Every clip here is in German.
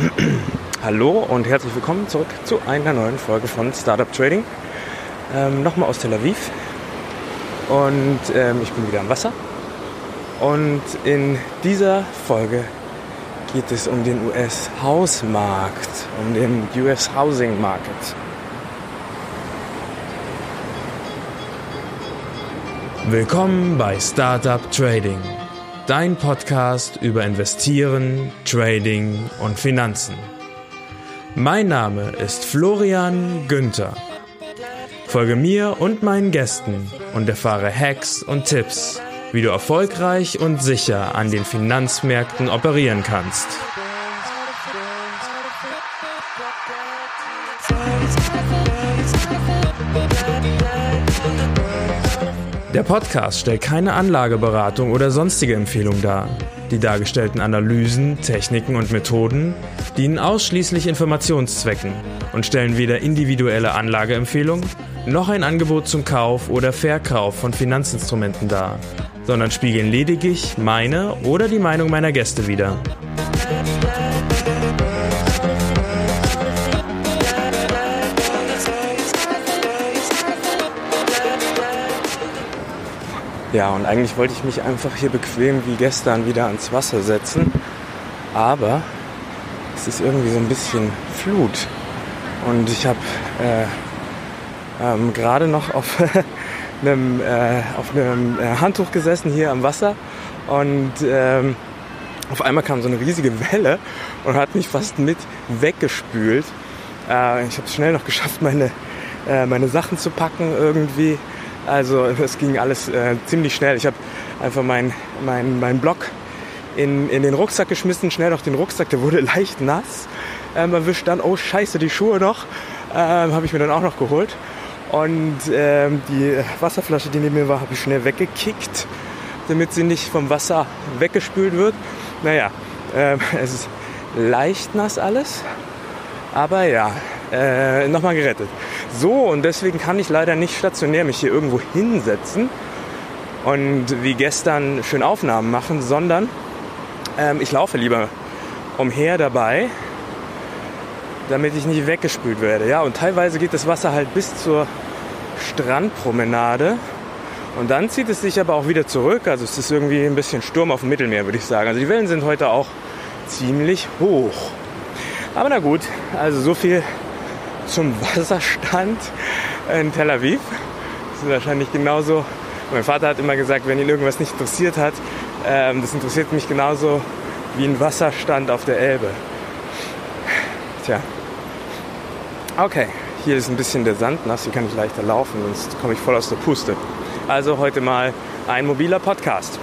Hallo und herzlich willkommen zurück zu einer neuen Folge von Startup Trading. Ähm, Nochmal aus Tel Aviv. Und ähm, ich bin wieder am Wasser. Und in dieser Folge geht es um den US-Hausmarkt, um den US Housing Market. Willkommen bei Startup Trading, dein Podcast über Investieren, Trading und Finanzen. Mein Name ist Florian Günther. Folge mir und meinen Gästen und erfahre Hacks und Tipps, wie du erfolgreich und sicher an den Finanzmärkten operieren kannst. Der Podcast stellt keine Anlageberatung oder sonstige Empfehlung dar. Die dargestellten Analysen, Techniken und Methoden dienen ausschließlich Informationszwecken und stellen weder individuelle Anlageempfehlungen noch ein Angebot zum Kauf oder Verkauf von Finanzinstrumenten dar, sondern spiegeln lediglich meine oder die Meinung meiner Gäste wider. Ja, und eigentlich wollte ich mich einfach hier bequem wie gestern wieder ans Wasser setzen. Aber es ist irgendwie so ein bisschen Flut. Und ich habe äh, ähm, gerade noch auf einem, äh, auf äh, Handtuch gesessen hier am Wasser. Und ähm, auf einmal kam so eine riesige Welle und hat mich fast mit weggespült. Äh, ich habe es schnell noch geschafft, meine, äh, meine Sachen zu packen irgendwie also es ging alles äh, ziemlich schnell. Ich habe einfach meinen mein, mein Block in, in den Rucksack geschmissen, schnell noch den Rucksack, der wurde leicht nass. Ähm, erwischt dann, oh scheiße, die Schuhe noch, ähm, habe ich mir dann auch noch geholt. Und ähm, die Wasserflasche, die neben mir war, habe ich schnell weggekickt, damit sie nicht vom Wasser weggespült wird. Naja, ähm, es ist leicht nass alles, aber ja, äh, nochmal gerettet. So, und deswegen kann ich leider nicht stationär mich hier irgendwo hinsetzen und wie gestern schön Aufnahmen machen, sondern ähm, ich laufe lieber umher dabei, damit ich nicht weggespült werde. Ja, und teilweise geht das Wasser halt bis zur Strandpromenade und dann zieht es sich aber auch wieder zurück. Also es ist irgendwie ein bisschen Sturm auf dem Mittelmeer, würde ich sagen. Also die Wellen sind heute auch ziemlich hoch. Aber na gut, also so viel zum Wasserstand in Tel Aviv. Das ist wahrscheinlich genauso. Mein Vater hat immer gesagt, wenn ihn irgendwas nicht interessiert hat, ähm, das interessiert mich genauso wie ein Wasserstand auf der Elbe. Tja. Okay, hier ist ein bisschen der Sand nass, hier kann ich leichter laufen, sonst komme ich voll aus der Puste. Also heute mal ein mobiler Podcast.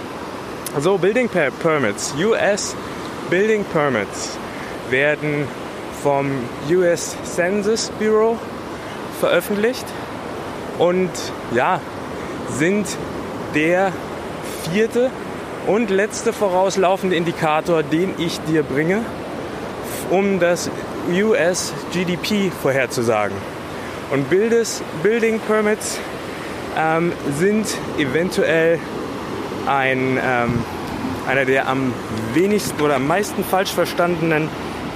So, Building Permits, US Building Permits werden vom US Census Bureau veröffentlicht und ja, sind der vierte und letzte vorauslaufende Indikator, den ich dir bringe, um das US GDP vorherzusagen. Und Bildes, Building Permits ähm, sind eventuell ein, ähm, einer der am wenigsten oder am meisten falsch verstandenen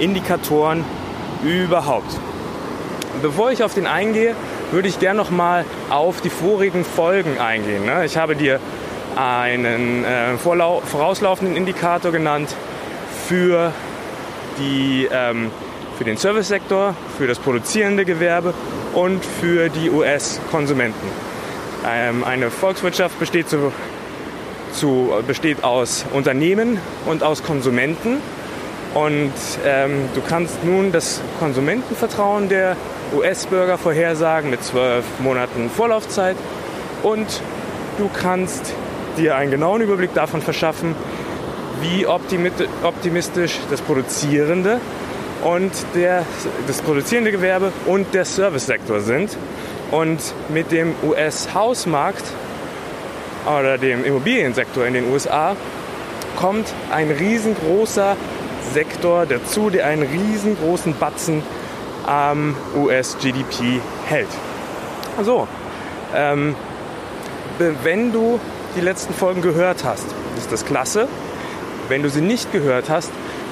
Indikatoren überhaupt. Bevor ich auf den eingehe, würde ich gerne noch mal auf die vorigen Folgen eingehen. Ne? Ich habe dir einen äh, vorauslaufenden Indikator genannt für, die, ähm, für den Servicesektor, für das produzierende Gewerbe und für die US-Konsumenten. Ähm, eine Volkswirtschaft besteht, zu, zu, besteht aus Unternehmen und aus Konsumenten. Und ähm, du kannst nun das Konsumentenvertrauen der US-Bürger vorhersagen mit zwölf Monaten Vorlaufzeit und du kannst dir einen genauen Überblick davon verschaffen, wie optimistisch das produzierende und der, das produzierende Gewerbe und der Servicesektor sind. Und mit dem US-Hausmarkt oder dem Immobiliensektor in den USA kommt ein riesengroßer Sektor dazu, der einen riesengroßen Batzen am US-GDP hält. So, ähm, wenn du die letzten Folgen gehört hast, ist das klasse. Wenn du sie nicht gehört hast,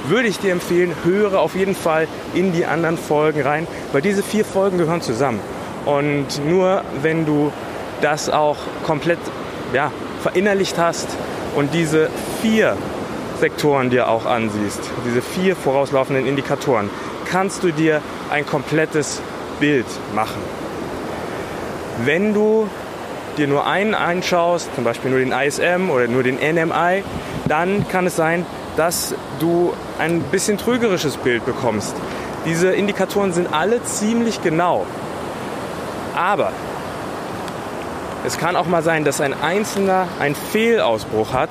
würde ich dir empfehlen, höre auf jeden Fall in die anderen Folgen rein, weil diese vier Folgen gehören zusammen. Und nur wenn du das auch komplett ja, verinnerlicht hast und diese vier Sektoren dir auch ansiehst, diese vier vorauslaufenden Indikatoren, kannst du dir ein komplettes Bild machen. Wenn du dir nur einen anschaust, zum Beispiel nur den ISM oder nur den NMI, dann kann es sein, dass du ein bisschen trügerisches Bild bekommst. Diese Indikatoren sind alle ziemlich genau. Aber es kann auch mal sein, dass ein Einzelner einen Fehlausbruch hat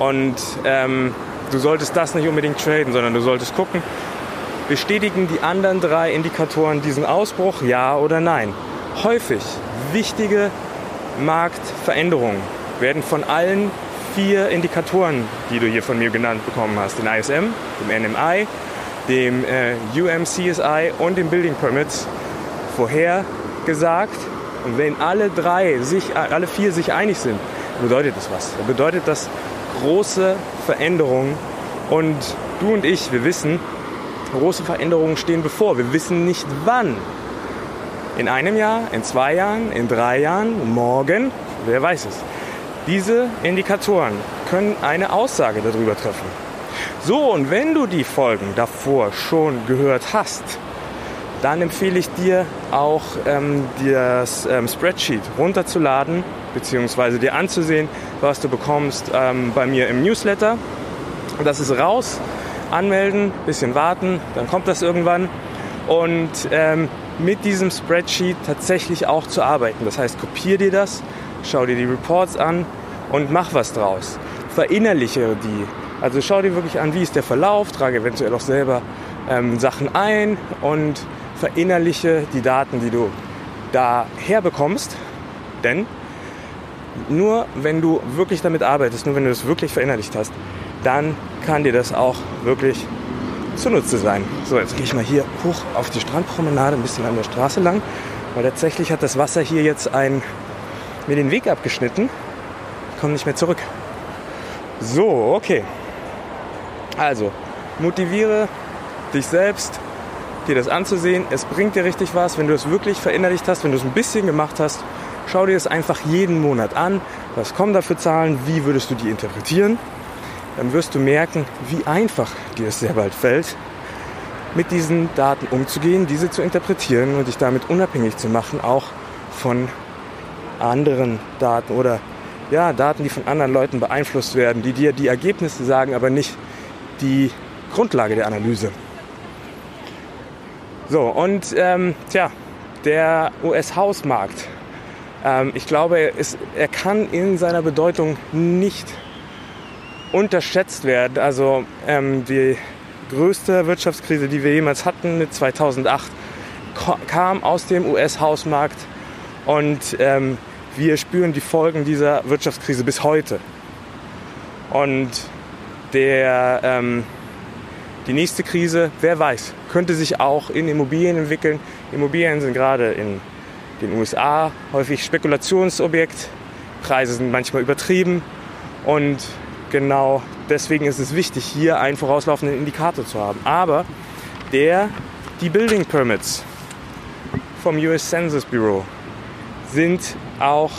und ähm, du solltest das nicht unbedingt traden, sondern du solltest gucken, bestätigen die anderen drei Indikatoren diesen Ausbruch, ja oder nein. Häufig wichtige Marktveränderungen werden von allen vier Indikatoren, die du hier von mir genannt bekommen hast, den ISM, dem NMI, dem äh, UMCSI und dem Building Permits, vorhergesagt. Und wenn alle drei, sich, alle vier sich einig sind, bedeutet das was. Bedeutet das große Veränderungen. Und du und ich, wir wissen, große Veränderungen stehen bevor. Wir wissen nicht wann. In einem Jahr, in zwei Jahren, in drei Jahren, morgen, wer weiß es. Diese Indikatoren können eine Aussage darüber treffen. So, und wenn du die Folgen davor schon gehört hast, dann empfehle ich dir auch ähm, das ähm, Spreadsheet runterzuladen bzw. dir anzusehen, was du bekommst ähm, bei mir im Newsletter. Das ist raus, anmelden, bisschen warten, dann kommt das irgendwann und ähm, mit diesem Spreadsheet tatsächlich auch zu arbeiten. Das heißt, kopier dir das, schau dir die Reports an und mach was draus. Verinnerliche die. Also schau dir wirklich an, wie ist der Verlauf, trage eventuell auch selber ähm, Sachen ein und verinnerliche die Daten, die du da herbekommst. Denn nur wenn du wirklich damit arbeitest, nur wenn du es wirklich verinnerlicht hast, dann kann dir das auch wirklich zunutze sein. So, jetzt gehe ich mal hier hoch auf die Strandpromenade, ein bisschen an der Straße lang, weil tatsächlich hat das Wasser hier jetzt ein, mir den Weg abgeschnitten. Ich komme nicht mehr zurück. So, okay. Also, motiviere dich selbst, dir das anzusehen. Es bringt dir richtig was, wenn du es wirklich verinnerlicht hast, wenn du es ein bisschen gemacht hast. Schau dir es einfach jeden Monat an. Was kommen da für Zahlen? Wie würdest du die interpretieren? Dann wirst du merken, wie einfach dir es sehr bald fällt, mit diesen Daten umzugehen, diese zu interpretieren und dich damit unabhängig zu machen, auch von anderen Daten oder ja, Daten, die von anderen Leuten beeinflusst werden, die dir die Ergebnisse sagen, aber nicht die Grundlage der Analyse. So, und ähm, tja, der US-Hausmarkt. Ähm, ich glaube, er, ist, er kann in seiner Bedeutung nicht unterschätzt werden. Also ähm, die größte Wirtschaftskrise, die wir jemals hatten mit 2008, kam aus dem US-Hausmarkt und ähm, wir spüren die Folgen dieser Wirtschaftskrise bis heute. Und der, ähm, die nächste Krise, wer weiß, könnte sich auch in Immobilien entwickeln. Immobilien sind gerade in den USA häufig Spekulationsobjekt. Preise sind manchmal übertrieben. Und genau deswegen ist es wichtig, hier einen vorauslaufenden Indikator zu haben. Aber der, die Building Permits vom US Census Bureau sind auch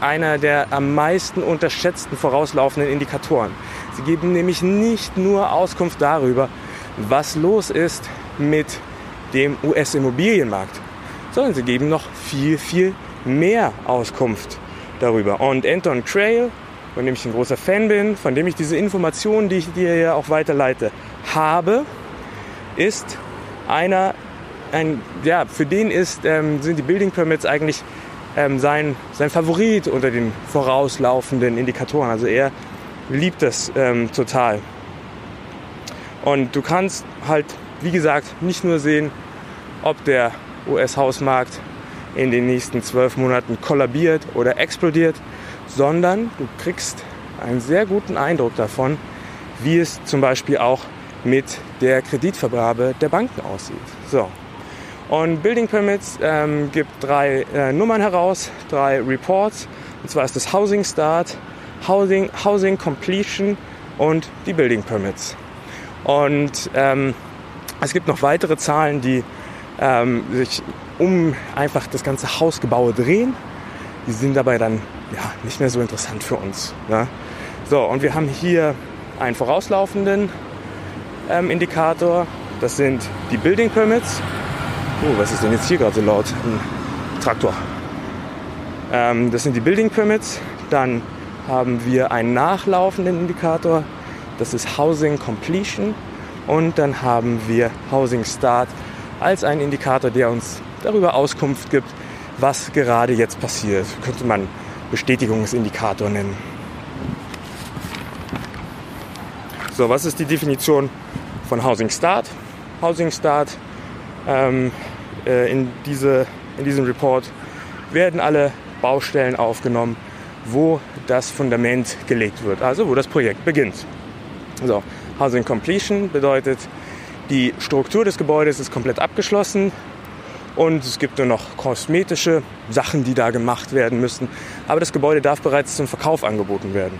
einer der am meisten unterschätzten vorauslaufenden Indikatoren. Sie geben nämlich nicht nur Auskunft darüber, was los ist mit dem US-Immobilienmarkt, sondern sie geben noch viel, viel mehr Auskunft darüber. Und Anton Trail, von dem ich ein großer Fan bin, von dem ich diese Informationen, die ich dir ja auch weiterleite, habe, ist einer, ein, ja, für den ist, ähm, sind die Building Permits eigentlich ähm, sein, sein Favorit unter den vorauslaufenden Indikatoren. Also er liebt das ähm, total. Und du kannst halt, wie gesagt, nicht nur sehen, ob der US-Hausmarkt in den nächsten zwölf Monaten kollabiert oder explodiert, sondern du kriegst einen sehr guten Eindruck davon, wie es zum Beispiel auch mit der Kreditvergabe der Banken aussieht. So. Und Building Permits ähm, gibt drei äh, Nummern heraus, drei Reports. Und zwar ist das Housing Start, Housing, Housing Completion und die Building Permits. Und ähm, es gibt noch weitere Zahlen, die ähm, sich um einfach das ganze Hausgebaue drehen. Die sind dabei dann ja, nicht mehr so interessant für uns. Ne? So, und wir haben hier einen vorauslaufenden ähm, Indikator. Das sind die Building Permits. Oh, was ist denn jetzt hier gerade so laut? Ein Traktor. Ähm, das sind die Building Permits. Dann haben wir einen nachlaufenden Indikator. Das ist Housing Completion. Und dann haben wir Housing Start als einen Indikator, der uns darüber Auskunft gibt, was gerade jetzt passiert. Könnte man Bestätigungsindikator nennen. So, was ist die Definition von Housing Start? Housing Start ähm, äh, in, diese, in diesem Report werden alle Baustellen aufgenommen, wo das Fundament gelegt wird, also wo das Projekt beginnt. So, Housing Completion bedeutet, die Struktur des Gebäudes ist komplett abgeschlossen und es gibt nur noch kosmetische Sachen, die da gemacht werden müssen. Aber das Gebäude darf bereits zum Verkauf angeboten werden.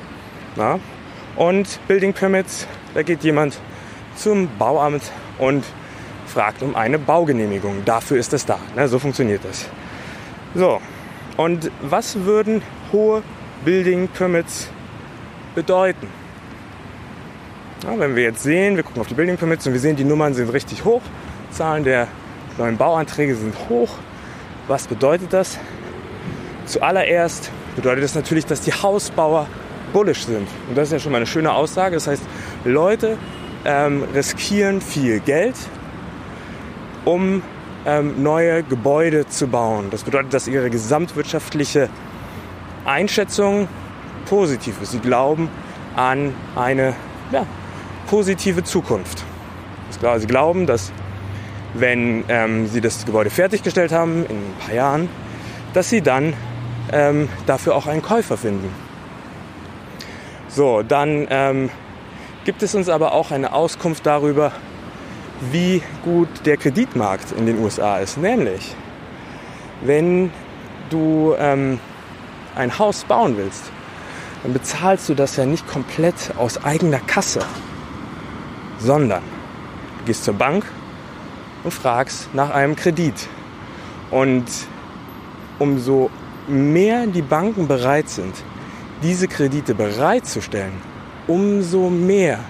Na? Und Building Permits, da geht jemand zum Bauamt und fragt um eine Baugenehmigung. Dafür ist es da. Ne? So funktioniert das. So, und was würden hohe Building Permits bedeuten? Ja, wenn wir jetzt sehen, wir gucken auf die Building Permits und wir sehen, die Nummern sind richtig hoch, Zahlen der neuen Bauanträge sind hoch. Was bedeutet das? Zuallererst bedeutet das natürlich, dass die Hausbauer bullish sind. Und das ist ja schon mal eine schöne Aussage. Das heißt, Leute ähm, riskieren viel Geld, um ähm, neue Gebäude zu bauen. Das bedeutet, dass ihre gesamtwirtschaftliche Einschätzung positiv ist. Sie glauben an eine ja, positive Zukunft. Sie glauben, dass wenn ähm, sie das Gebäude fertiggestellt haben, in ein paar Jahren, dass sie dann ähm, dafür auch einen Käufer finden. So, dann ähm, gibt es uns aber auch eine Auskunft darüber, wie gut der Kreditmarkt in den USA ist. Nämlich, wenn du ähm, ein Haus bauen willst, dann bezahlst du das ja nicht komplett aus eigener Kasse, sondern du gehst zur Bank und fragst nach einem Kredit. Und umso mehr die Banken bereit sind, diese Kredite bereitzustellen, umso mehr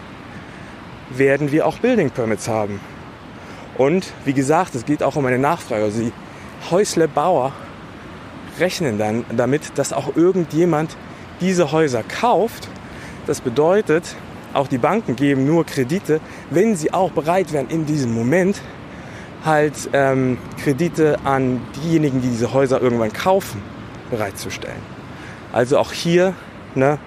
werden wir auch Building Permits haben. Und wie gesagt, es geht auch um eine Nachfrage. Also die Häuslebauer rechnen dann damit, dass auch irgendjemand diese Häuser kauft. Das bedeutet, auch die Banken geben nur Kredite, wenn sie auch bereit wären, in diesem Moment halt ähm, Kredite an diejenigen, die diese Häuser irgendwann kaufen, bereitzustellen. Also auch hier ne,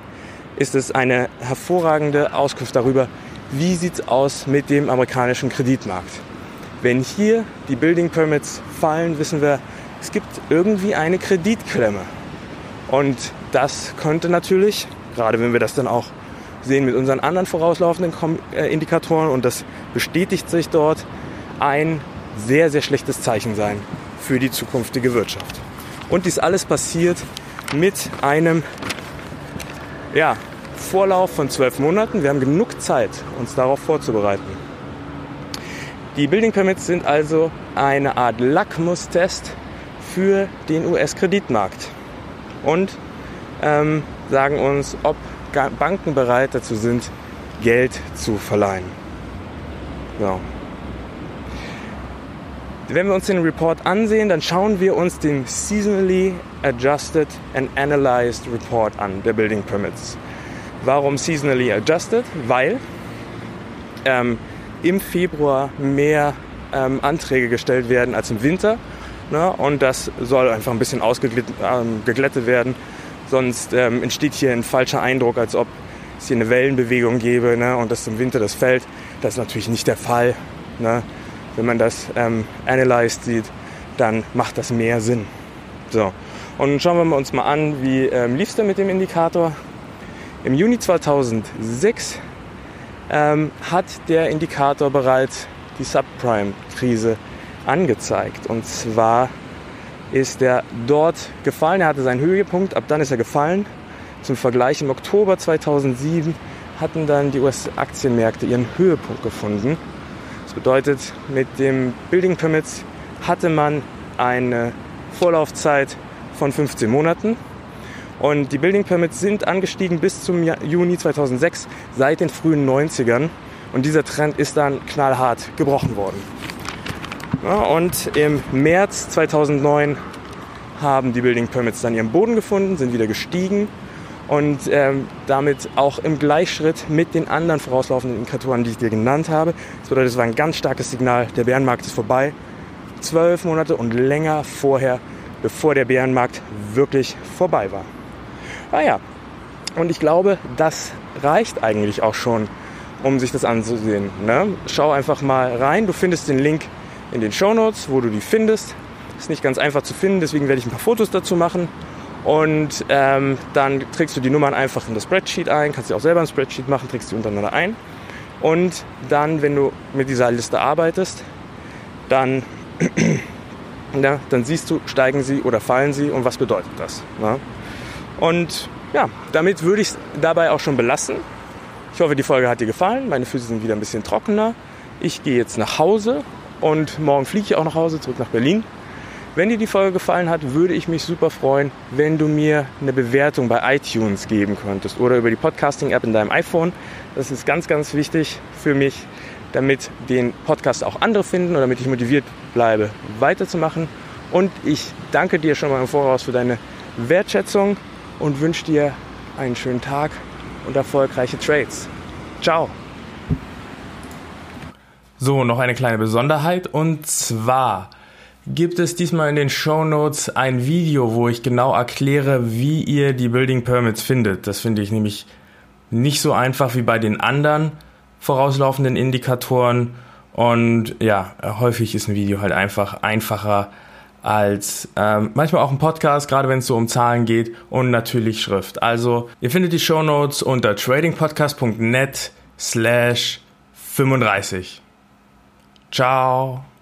ist es eine hervorragende Auskunft darüber, wie sieht es aus mit dem amerikanischen Kreditmarkt. Wenn hier die Building Permits fallen, wissen wir, es gibt irgendwie eine Kreditklemme. Und das könnte natürlich, gerade wenn wir das dann auch sehen mit unseren anderen vorauslaufenden äh, Indikatoren und das bestätigt sich dort, ein sehr, sehr schlechtes Zeichen sein für die zukünftige Wirtschaft. Und dies alles passiert mit einem ja, Vorlauf von zwölf Monaten. Wir haben genug Zeit, uns darauf vorzubereiten. Die Building Permits sind also eine Art Lackmustest für den US-Kreditmarkt und ähm, sagen uns, ob Banken bereit dazu sind, Geld zu verleihen. So. Wenn wir uns den Report ansehen, dann schauen wir uns den Seasonally Adjusted and Analyzed Report an, der Building Permits. Warum Seasonally Adjusted? Weil ähm, im Februar mehr ähm, Anträge gestellt werden als im Winter. Ne? Und das soll einfach ein bisschen ausgeglättet ähm, werden. Sonst ähm, entsteht hier ein falscher Eindruck, als ob es hier eine Wellenbewegung gäbe ne? und dass im Winter das fällt. Das ist natürlich nicht der Fall. Ne? wenn man das ähm, analyzed sieht, dann macht das mehr Sinn. So, und schauen wir uns mal an, wie ähm, lief es denn mit dem Indikator. Im Juni 2006 ähm, hat der Indikator bereits die Subprime-Krise angezeigt. Und zwar ist er dort gefallen, er hatte seinen Höhepunkt, ab dann ist er gefallen. Zum Vergleich im Oktober 2007 hatten dann die US-Aktienmärkte ihren Höhepunkt gefunden. Das bedeutet, mit dem Building Permits hatte man eine Vorlaufzeit von 15 Monaten. Und die Building Permits sind angestiegen bis zum Juni 2006 seit den frühen 90ern. Und dieser Trend ist dann knallhart gebrochen worden. Und im März 2009 haben die Building Permits dann ihren Boden gefunden, sind wieder gestiegen und ähm, damit auch im Gleichschritt mit den anderen vorauslaufenden Indikatoren, die ich dir genannt habe. Das bedeutet, es war ein ganz starkes Signal, der Bärenmarkt ist vorbei. Zwölf Monate und länger vorher, bevor der Bärenmarkt wirklich vorbei war. Ah ja, und ich glaube, das reicht eigentlich auch schon, um sich das anzusehen. Ne? Schau einfach mal rein, du findest den Link in den Show Notes, wo du die findest. Ist nicht ganz einfach zu finden, deswegen werde ich ein paar Fotos dazu machen. Und ähm, dann trägst du die Nummern einfach in das Spreadsheet ein, kannst du auch selber ein Spreadsheet machen, trägst die untereinander ein. Und dann, wenn du mit dieser Liste arbeitest, dann, ja, dann siehst du, steigen sie oder fallen sie und was bedeutet das. Ne? Und ja, damit würde ich es dabei auch schon belassen. Ich hoffe, die Folge hat dir gefallen. Meine Füße sind wieder ein bisschen trockener. Ich gehe jetzt nach Hause und morgen fliege ich auch nach Hause, zurück nach Berlin. Wenn dir die Folge gefallen hat, würde ich mich super freuen, wenn du mir eine Bewertung bei iTunes geben könntest oder über die Podcasting-App in deinem iPhone. Das ist ganz, ganz wichtig für mich, damit den Podcast auch andere finden oder damit ich motiviert bleibe, weiterzumachen. Und ich danke dir schon mal im Voraus für deine Wertschätzung und wünsche dir einen schönen Tag und erfolgreiche Trades. Ciao! So, noch eine kleine Besonderheit und zwar gibt es diesmal in den Show Notes ein Video, wo ich genau erkläre, wie ihr die Building Permits findet. Das finde ich nämlich nicht so einfach wie bei den anderen vorauslaufenden Indikatoren. Und ja, häufig ist ein Video halt einfach einfacher als ähm, manchmal auch ein Podcast, gerade wenn es so um Zahlen geht und natürlich Schrift. Also ihr findet die Show Notes unter tradingpodcast.net slash 35. Ciao.